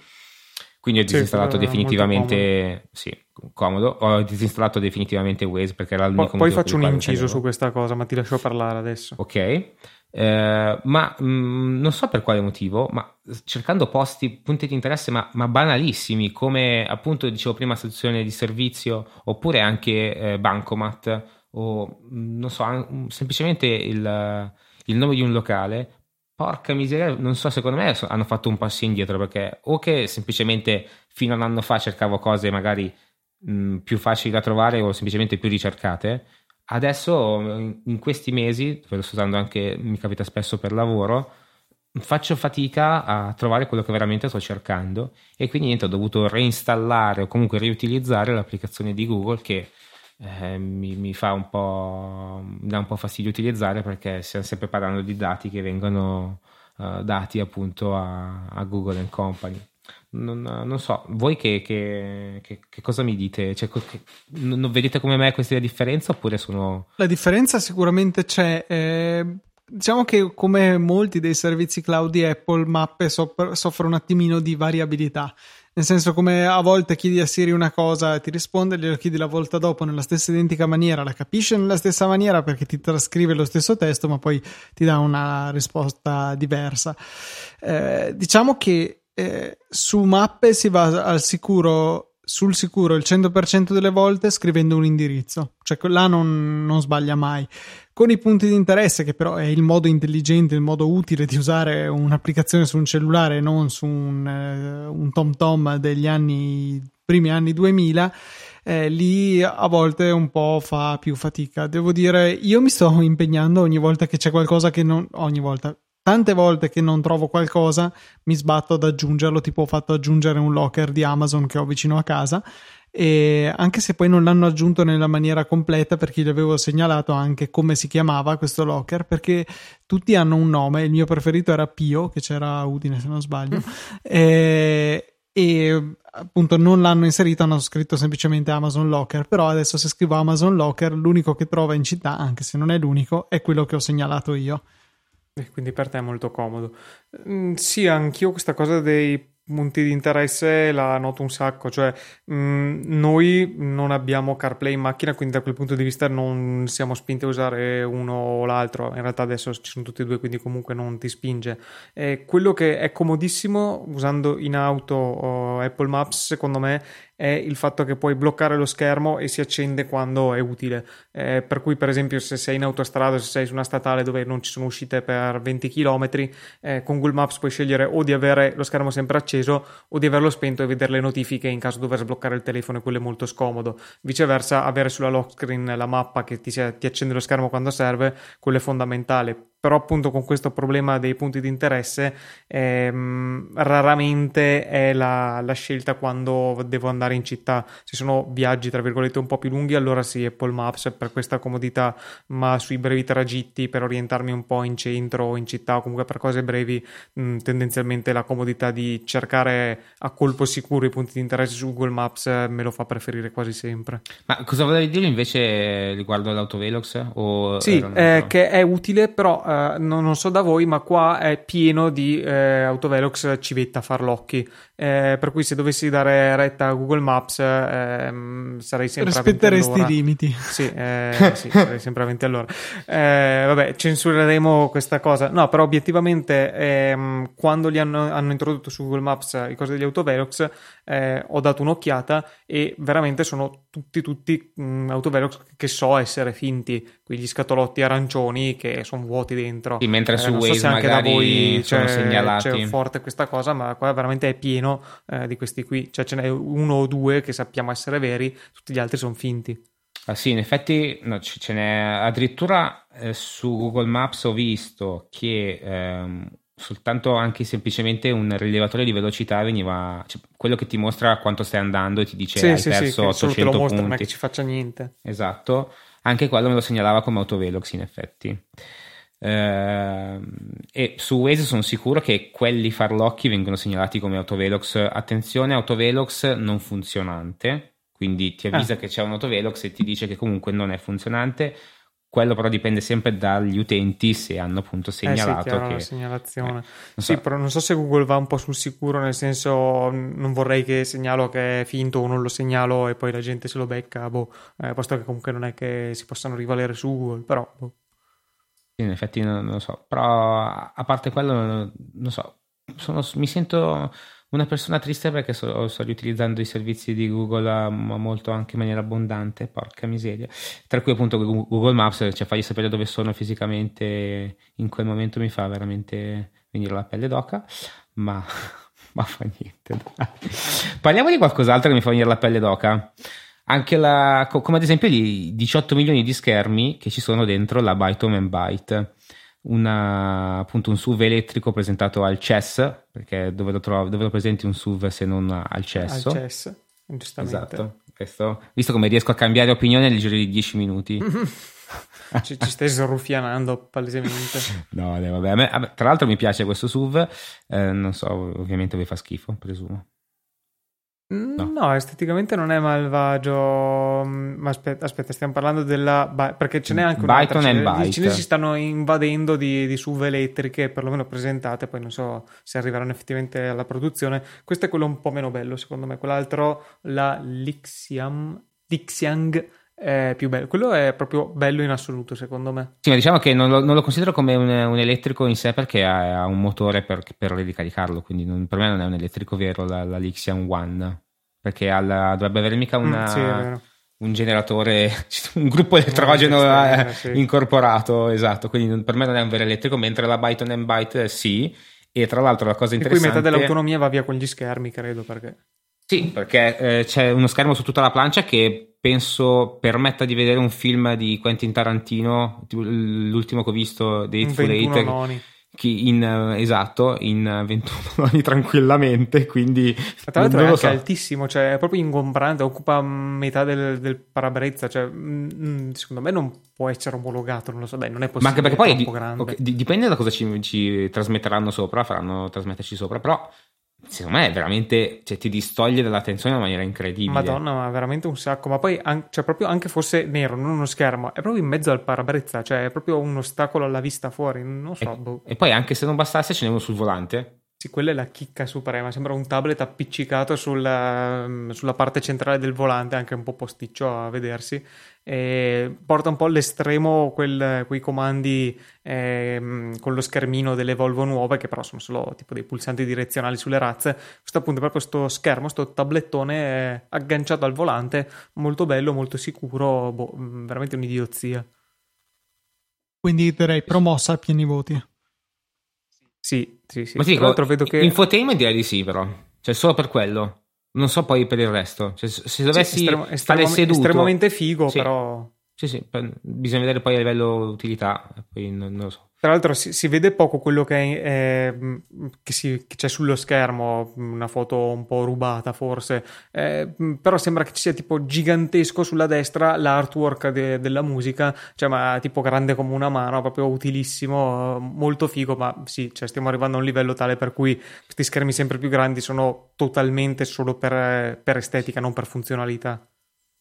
Quindi ho disinstallato sì, definitivamente, comodo. sì, comodo, ho disinstallato definitivamente Waze perché era l'unico Poi faccio un inciso su questa cosa, ma ti lascio parlare adesso. Ok, eh, ma mh, mm, non so per quale motivo, ma cercando posti, punti di interesse, ma, ma banalissimi, come appunto dicevo prima, stazione di servizio, oppure anche eh, bancomat, o mm, non so, semplicemente il, il nome di un locale, Porca miseria, non so, secondo me hanno fatto un passo indietro perché o che semplicemente fino a un anno fa cercavo cose magari mh, più facili da trovare o semplicemente più ricercate, adesso in questi mesi, lo sto usando anche, mi capita spesso per lavoro, faccio fatica a trovare quello che veramente sto cercando e quindi niente, ho dovuto reinstallare o comunque riutilizzare l'applicazione di Google che eh, mi, mi, fa un po' dà un po' fastidio utilizzare perché stiamo sempre parlando di dati che vengono uh, dati appunto a, a Google and Company. Non, non, so, voi che, che, che, che cosa mi dite? Cioè, non vedete come me questa differenza oppure sono... La differenza sicuramente c'è. Eh, diciamo che come molti dei servizi cloud di Apple, Mappe soffre un attimino di variabilità. Nel senso, come a volte chiedi a Siri una cosa e ti risponde, glielo chiedi la volta dopo nella stessa identica maniera, la capisce nella stessa maniera perché ti trascrive lo stesso testo, ma poi ti dà una risposta diversa. Eh, diciamo che eh, su mappe si va al sicuro sul sicuro il 100% delle volte scrivendo un indirizzo, cioè là non, non, sbaglia mai. Con i punti di interesse, che però è il modo intelligente, il modo utile di usare un'applicazione su un cellulare e non su un, eh, un TomTom degli anni, primi anni 2000, eh, lì a volte un po' fa più fatica. Devo dire, io mi sto impegnando ogni volta che c'è qualcosa che non. ogni volta tante volte che non trovo qualcosa mi sbatto ad aggiungerlo, tipo ho fatto aggiungere un locker di Amazon che ho vicino a casa e anche se poi non l'hanno aggiunto nella maniera completa perché gli avevo segnalato anche come si chiamava questo locker perché tutti hanno un nome, il mio preferito era Pio che c'era a Udine se non sbaglio e, e appunto non l'hanno inserito, hanno scritto semplicemente Amazon Locker, però adesso se scrivo Amazon Locker l'unico che trova in città, anche se non è l'unico, è quello che ho segnalato io. E quindi per te è molto comodo. Mm, sì, anch'io questa cosa dei punti di interesse la noto un sacco, cioè mh, mm, noi non abbiamo CarPlay in macchina, quindi da quel punto di vista non siamo spinti a usare uno o l'altro, in realtà adesso ci sono tutti e due, quindi comunque non ti spinge. E quello che è comodissimo usando in auto Apple Maps, secondo me, è il fatto che puoi bloccare lo schermo e si accende quando è utile. Eh, per cui, per esempio, se sei in autostrada, se sei su una statale dove non ci sono uscite per 20 km, eh, con Google Maps puoi scegliere o di avere lo schermo sempre acceso o di averlo spento e vedere le notifiche in caso dovesse bloccare il telefono e quello è molto scomodo. Viceversa, avere sulla lock screen la mappa che ti, ti accende lo schermo quando serve, quello è fondamentale però appunto con questo problema dei punti di interesse ehm, raramente è la, la, scelta quando devo andare in città. Se sono viaggi tra virgolette un po' più lunghi allora sì Apple Maps per questa comodità ma sui brevi tragitti per orientarmi un po' in centro o in città o comunque per cose brevi mh, tendenzialmente la comodità di cercare a colpo sicuro i punti di interesse su Google Maps eh, me lo fa preferire quasi sempre. Ma cosa volevi dire invece riguardo all'autovelox? O sì eh, che è utile però Uh, non, non, so da voi, ma qua è pieno di eh, autovelox civetta farlocchi. Eh, per cui se dovessi dare retta a Google Maps eh, sarei sempre rispetteresti i limiti. Sì, eh, sì, sarei sempre a 20 all'ora. Eh, vabbè, censureremo questa cosa. No, però obiettivamente ehm, quando li hanno, hanno, introdotto su Google Maps i cose degli autovelox eh, ho dato un'occhiata e veramente sono tutti tutti mh, autovelox che so essere finti, quegli scatolotti arancioni che sono vuoti dentro. Sì, mentre su Waze so magari da voi sono c'è, segnalati. C'è forte questa cosa, ma qua veramente è pieno eh, di questi qui. Cioè ce n'è uno o due che sappiamo essere veri, tutti gli altri sono finti. Ah, sì, in effetti no, ce n'è addirittura eh, su Google Maps ho visto che ehm, soltanto anche semplicemente un rilevatore di velocità veniva cioè, quello che ti mostra quanto stai andando e ti dice sì, hai sì, perso sì, 800 punti. Non è che ci faccia niente. Esatto, anche quello me lo segnalava come autovelox in effetti. Uh, e su Waze sono sicuro che quelli farlocchi vengono segnalati come autovelox. Attenzione, autovelox non funzionante, quindi ti avvisa ah. che c'è un autovelox e ti dice che comunque non è funzionante. Quello però dipende sempre dagli utenti se hanno appunto segnalato eh sì, che... la segnalazione. Eh, non sì, so. però non so se Google va un po' sul sicuro, nel senso non vorrei che segnalo che è finto o non lo segnalo e poi la gente se lo becca, boh, eh, posto che comunque non è che si possano rivalere su Google, però boh in effetti non, non, lo so, però a parte quello, non so, sono, mi sento una persona triste perché sto, sto riutilizzando i servizi di Google molto anche in maniera abbondante, porca miseria. Tra cui appunto Google Maps, cioè fargli sapere dove sono fisicamente in quel momento mi fa veramente venire la pelle d'oca, ma, ma fa niente. Parliamo di qualcos'altro che mi fa venire la pelle d'oca anche la, come ad esempio i 18 milioni di schermi che ci sono dentro la Byte Home Byte. Una, appunto un SUV elettrico presentato al CES perché dove lo, trovo, dove lo presenti un SUV se non al CES al CES giustamente. Esatto. Questo, visto come riesco a cambiare opinione nel giro di 10 minuti. Ci, ci, stai sruffianando palesemente. No vabbè, me, tra l'altro mi piace questo SUV eh, non so ovviamente vi fa schifo presumo No. no. esteticamente non è malvagio. Mm, ma aspetta, aspetta stiamo parlando della. Perché ce n'è anche una. Byton and Byte. I cinesi si stanno invadendo di, di SUV elettriche, perlomeno presentate. Poi non so se arriveranno effettivamente alla produzione. Questo è quello un po' meno bello, secondo me. Quell'altro, la Lixiam, Lixiang è più bello. Quello è proprio bello in assoluto, secondo me. Sì, ma diciamo che non lo, non lo considero come un, un, elettrico in sé perché ha, ha un motore per, per ricaricarlo, quindi non, per me non è un elettrico vero la, la Lixian One. perché alla, dovrebbe avere mica una, Mm, sì, un generatore, un gruppo elettrogeno esterno, eh, sì. incorporato, esatto, quindi per me non è un vero elettrico, mentre la Byton and Byte sì, e tra l'altro la cosa E qui interessante... metà dell'autonomia va via con gli schermi, credo, perché... Sì, perché eh, c'è uno schermo su tutta la plancia che penso permetta di vedere un film di Quentin Tarantino, l'ultimo che ho visto, Un Hateful 21 Eight, noni. in, eh, esatto, in eh, 21 noni tranquillamente, quindi Tra l'altro è anche so. altissimo, cioè è proprio ingombrante, occupa metà del, del parabrezza, cioè mm, mm, secondo me non può essere omologato, non lo so, dai, non è Ma possibile, anche perché è poi di- grande. ok, di- dipende da cosa ci, ci trasmetteranno sopra, faranno trasmetterci sopra, però secondo me è veramente, cioè, ti distoglie dall'attenzione in una maniera incredibile. Madonna, ma veramente un sacco. Ma poi, an- cioè, proprio anche fosse nero, non uno schermo, è proprio in mezzo al parabrezza, cioè è proprio un ostacolo alla vista fuori. Non so, boh. E poi anche se non bastasse ce n'è uno sul volante. Sì, quella è la chicca suprema. Sembra un tablet appiccicato sulla, sulla parte centrale del volante, anche un po' posticcio a vedersi. E porta un po' all'estremo quel- quei comandi ehm, con lo schermino delle Volvo nuove, che però sono solo tipo dei pulsanti direzionali sulle razze. Questo appunto è proprio sto schermo, sto tablettone eh, agganciato al volante, molto bello, molto sicuro, boh, mh, veramente un'idiozia. Quindi direi promossa a pieni voti. Sì, sì, sì. Ma sì, Tra l'altro vedo che... infotainment direi di sì, però. Cioè, solo per quello. Non so poi per il resto. Cioè, se dovessi Sì, estremo- fare estremam- seduto... estremamente figo, Sì. però... Sì, sì, bisogna vedere poi a livello utilità. Poi non, non lo so. Tra l'altro si, si vede poco quello che, è, eh, che, si- che c'è sullo schermo, una foto un po' rubata forse, eh, mh, però sembra che ci sia tipo gigantesco sulla destra l'artwork de- della musica, cioè ma tipo grande come una mano, proprio utilissimo, eh, molto figo, ma sì, cioè, stiamo arrivando a un livello tale per cui questi schermi sempre più grandi sono totalmente solo per, per estetica, non per funzionalità.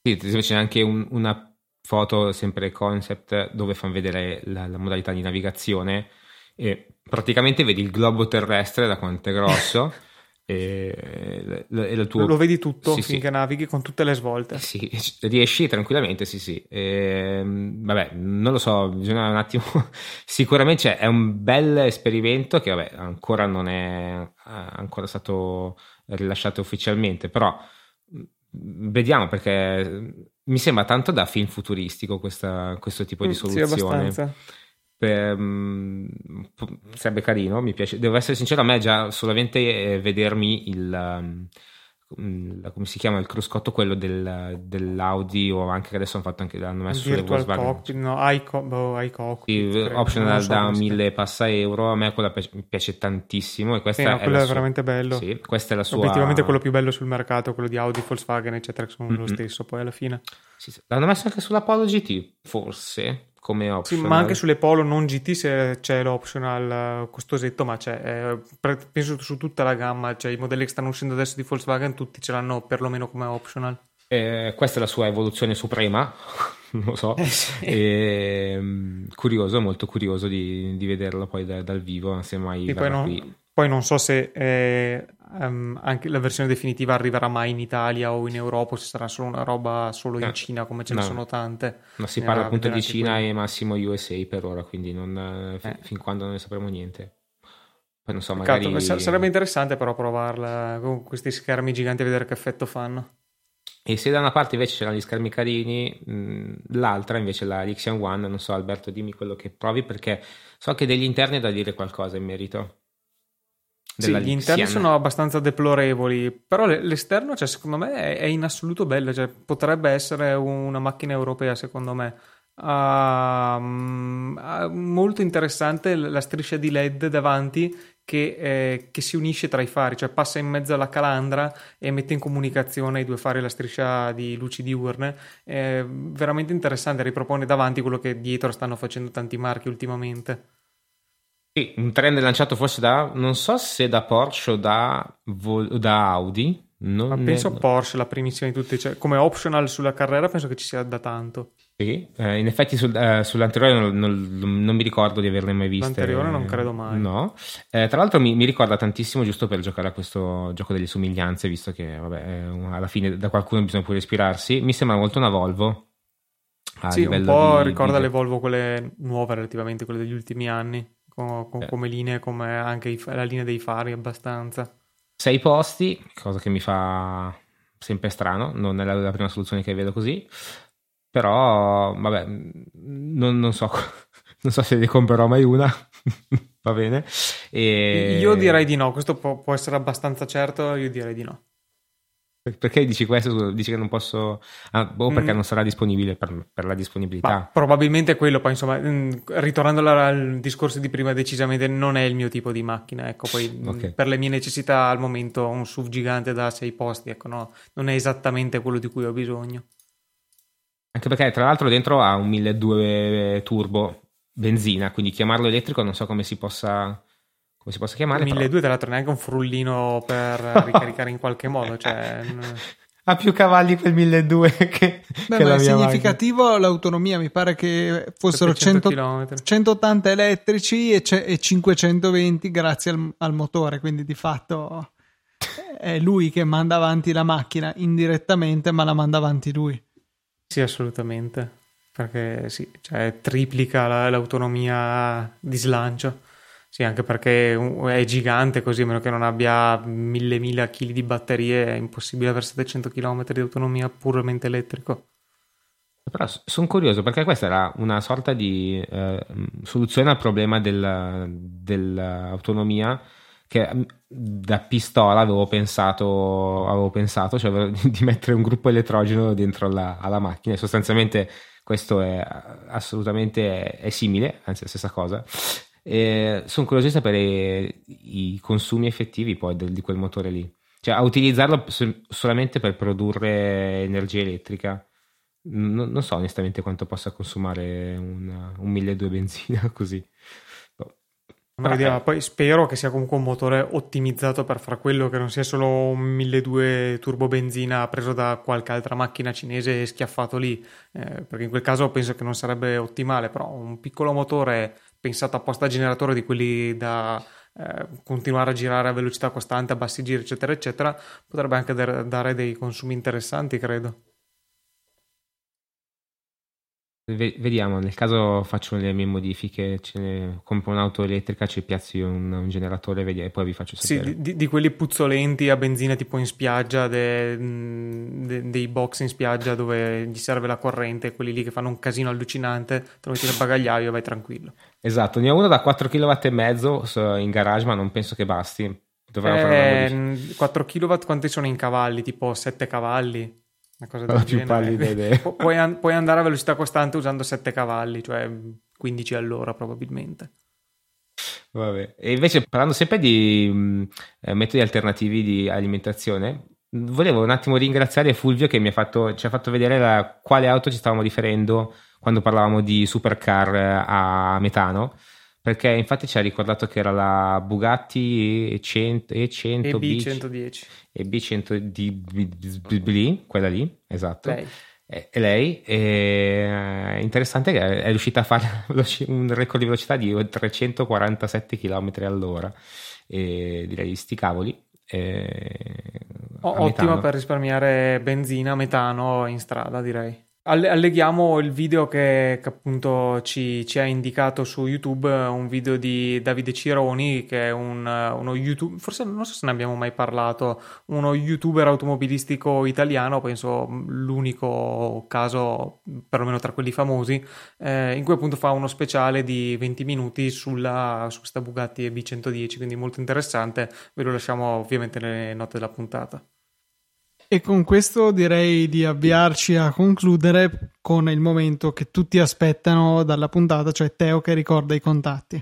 Sì, c'è anche un- una foto sempre concept dove fanno vedere la, la modalità di navigazione e praticamente vedi il globo terrestre da quanto è grosso e, e tuo... Lo vedi tutto Sì, sì. finché navighi con tutte le svolte. Sì, riesci tranquillamente, sì, sì. Ehm, vabbè, non lo so, bisogna un attimo. Sicuramente cioè, è un bel esperimento che, vabbè, ancora non è ancora stato rilasciato ufficialmente, però mh, vediamo perché mi sembra tanto da film futuristico questa- questo tipo di Mm, Sì, soluzione. abbastanza. Per- mm, p- sarebbe carino, mi piace. Devo essere sincero, a me già solamente eh, vedermi il, la- come si chiama il cruscotto, quello del- dell'Audi o anche che adesso hanno fatto anche l'hanno messo sulle Volkswagen. cockpit, no, iCo- boh, iCockpit, Sì, optional lo so da come si chiama. 1000 passa euro. A me quella piace, mi piace tantissimo. E questa Sì, no, è, la è sua- veramente bello. Sì, questa è la sua. Obiettivamente quello più bello sul mercato, quello di Audi, Volkswagen, eccetera, che sono lo Mm-mm. stesso poi alla fine. Sì. L'hanno messo anche sull'Apollo GT, forse come Sì, optional. ma anche sulle Polo non GT se c'è l'optional eh, costosetto, ma c'è, eh, penso su tutta la gamma, cioè i modelli che stanno uscendo adesso di Volkswagen, tutti ce l'hanno perlomeno come optional. Eh, questa è la sua evoluzione suprema, non lo so. Eh, sì. E, mm, curioso, molto curioso di, di vederlo poi da- dal vivo, se mai Sì, poi, non, qui. Poi non so se eh, ehm, anche la versione definitiva arriverà mai in Italia o in Europa, o se sarà solo una roba solo in Eh, Cina, come ce ne no. sono tante. Ma si parla appunto di Cina quello. e massimo USA per ora, quindi non, eh, Eh. fin quando non ne sapremo niente. Poi non so, Peccato, magari... sa- sarebbe interessante però provarla con questi schermi giganti a vedere che effetto fanno. E se da una parte invece c'erano gli schermi carini, mh, l'altra invece la Lixian One, non so Alberto, dimmi quello che provi perché so che degli interni è da dire qualcosa in merito. Sì, gli interni sono abbastanza deplorevoli, però le- l'esterno, cioè, secondo me, è, è in assoluto bello, cioè, potrebbe essere una macchina europea, secondo me. Ha molto interessante la striscia di LED davanti che, eh, che si unisce tra i fari, cioè passa in mezzo alla calandra e mette in comunicazione i due fari la striscia di luci diurne. È veramente interessante, ripropone davanti quello che dietro stanno facendo tanti marchi ultimamente. Sì, un trend lanciato forse da, non so se da Porsche o da, da Audi. Non Ma ne- penso a Porsche la primissima di tutte, cioè, come optional sulla carriera penso che ci sia da tanto. Sì, eh, in effetti sul- eh, sull'anteriore non, non- non mi ricordo di averle mai viste. L'anteriore non credo mai. No. Eh, tra l'altro mi, mi ricorda tantissimo giusto per giocare a questo gioco delle somiglianze, visto che vabbè, alla fine da qualcuno bisogna pure ispirarsi. Mi sembra molto una Volvo. sì, un po' di- ricorda di- le Volvo, quelle nuove relativamente, quelle degli ultimi anni, con, con- Eh. come linee, come anche i la linea dei fari abbastanza. Sei posti, cosa che mi fa sempre strano, non è la, la prima soluzione che vedo così, però vabbè, non, non so, non so se ne comprerò mai una. Va bene. E... Io direi di no, questo può, può essere abbastanza certo, io direi di no. Perché dici questo? Dici che non posso. Ah, boh, perché mm. non sarà disponibile per, per la disponibilità. Ma probabilmente quello, poi insomma, mm, ritornando al discorso di prima, decisamente non è il mio tipo di macchina. Ecco, poi mm, okay. per le mie necessità al momento un SUV gigante da 6 posti, ecco, no, non è esattamente quello di cui ho bisogno. Anche perché, tra l'altro, dentro ha un 1200 turbo benzina, quindi chiamarlo elettrico non so come si possa come si possa chiamare. 1200 tra l'altro neanche un frullino per ricaricare in qualche modo. Cioè... ha più cavalli quel 1200 che, Beh, che ma è significativo macchina. l'autonomia. Mi pare che fossero 100, 180 elettrici e, e 520 grazie al, al, motore. Quindi di fatto è lui che manda avanti la macchina indirettamente, ma la manda avanti lui. Sì, assolutamente. Perché sì, cioè, triplica la, l'autonomia di slancio. Sì, anche perché è gigante così, a meno che non abbia mille mila chili di batterie, è impossibile avere 700 km di autonomia puramente elettrico. Però sono curioso perché questa era una sorta di eh, soluzione al problema del, dell'autonomia che da pistola avevo pensato, avevo pensato cioè di mettere un gruppo elettrogeno dentro la, alla macchina e sostanzialmente questo è assolutamente è simile, anzi è la stessa cosa eh, sono curioso di sapere i consumi effettivi poi del, di quel motore lì. Cioè, a utilizzarlo so- solamente per produrre energia elettrica. N- non so onestamente quanto possa consumare un, un 1200 benzina così. Vediamo, poi spero che sia comunque un motore ottimizzato per far quello, che non sia solo un 1200 turbo benzina preso da qualche altra macchina cinese e schiaffato lì, eh, perché in quel caso penso che non sarebbe ottimale, però un piccolo motore pensato apposta a generatore di quelli da eh, continuare a girare a velocità costante, a bassi giri, eccetera, eccetera, potrebbe anche dare dei consumi interessanti, credo. Vediamo, nel caso faccio le mie modifiche, ne, compro un'auto elettrica, ci piazzo un, un generatore e poi vi faccio sapere. Sì, di, di, quelli puzzolenti a benzina tipo in spiaggia, de, de, dei box in spiaggia dove gli serve la corrente, quelli lì che fanno un casino allucinante, te lo metti nel bagagliaio e vai tranquillo. Esatto, ne ho uno da 4 kW e mezzo in garage, ma non penso che basti. Dovremmo eh, fare una 4 kW quanti sono in cavalli? Tipo 7 cavalli? Una cosa del più pallida idea. Pu- puoi, an- puoi, andare a velocità costante usando 7 cavalli, cioè 15 all'ora probabilmente. Vabbè. E invece parlando sempre di mh, mm, eh, metodi alternativi di alimentazione, volevo un attimo ringraziare Fulvio che ha fatto, ci ha fatto vedere la, quale auto ci stavamo riferendo quando parlavamo di supercar eh, a metano perché infatti ci ha ricordato che era la Bugatti E100, E100 B110 e B100D, quella lì, esatto. Lei. E, lei è interessante che è riuscita a fare un record di velocità di 347 km all'ora. E direi sti cavoli. E... Ottima per risparmiare benzina, metano in strada, direi. Alleghiamo il video che, che appunto ci, ci, ha indicato su YouTube, un video di Davide Cironi, che è un, uno YouTube, forse non so se ne abbiamo mai parlato, uno youtuber automobilistico italiano, penso l'unico caso, perlomeno tra quelli famosi, eh, in cui appunto fa uno speciale di 20 minuti sulla, su questa Bugatti B110, quindi molto interessante, ve lo lasciamo ovviamente nelle note della puntata. E con questo direi di avviarci a concludere con il momento che tutti aspettano dalla puntata, cioè Teo che ricorda i contatti.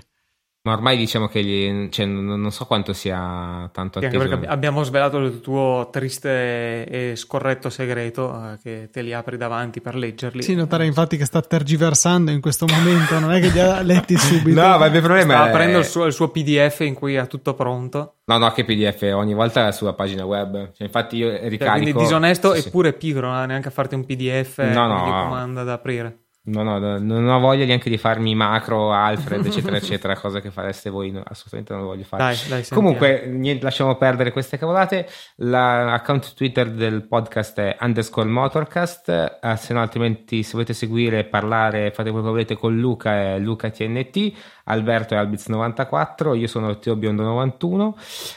Ma ormai diciamo che gli, cioè, non so quanto sia tanto atteso. Anche perché abbiamo svelato il tuo triste e scorretto segreto eh, che te li apri davanti per leggerli. Sì, notare infatti che sta tergiversando in questo momento, non è che li ha letti subito. no, ma il problema sta è... aprendo il suo, il suo, PDF in cui ha tutto pronto. No, no, che PDF, ogni volta è sulla pagina web. Cioè, infatti io ricarico... Cioè, quindi disonesto sì, eppure pigro, non ha neanche a farti un PDF no, no, di comanda da aprire. No, no, non ho voglia neanche di farmi macro, Alfred, eccetera, eccetera, cose che fareste voi, no, assolutamente non lo voglio fare. Dai, dai, Comunque, niente, lasciamo perdere queste cavolate. L'account Twitter del podcast è underscore motorcast, eh, se no altrimenti se volete seguire, parlare, fate quello che volete con Luca è LucaTNT, Alberto è Albiz94, io sono Teo Biondo91.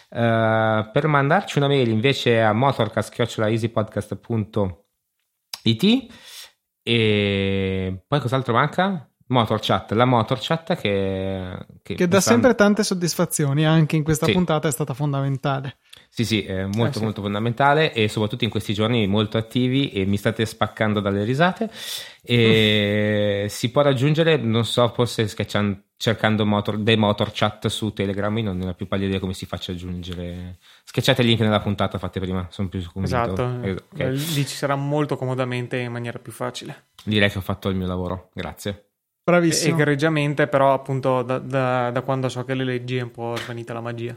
Uh, per mandarci una mail invece a motorcast.easypodcast.it e poi cos'altro manca? Motorchat, la Motorchat che, che, che dà sempre tante soddisfazioni, anche in questa sì. puntata è stata fondamentale. Sì, sì, è molto eh, sì. molto fondamentale e soprattutto in questi giorni molto attivi e mi state spaccando dalle risate e mm. si può raggiungere, non so, forse cercando motor, dei motor chat su Telegram, non ne ho più pallida idea come si faccia aggiungere. Schiacciate il link nella puntata fatte prima, sono più convinto. Esatto, eh, okay. lì ci sarà molto comodamente in maniera più facile. Direi che ho fatto il mio lavoro, grazie. Bravissimo. Egregiamente, però appunto da, da, da, quando so che le leggi è un po' svanita la magia.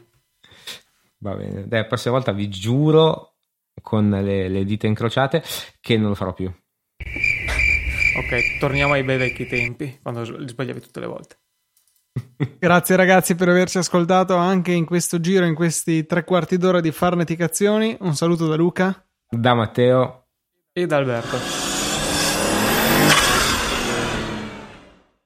Va bene, Dai, la prossima volta vi giuro con le, le dita incrociate che non lo farò più. Ok, torniamo ai bei vecchi tempi, quando li sbagliavi tutte le volte. Grazie ragazzi per averci ascoltato anche in questo giro, in questi tre quarti d'ora di farneticazioni. Un saluto da Luca, da Matteo e da Alberto.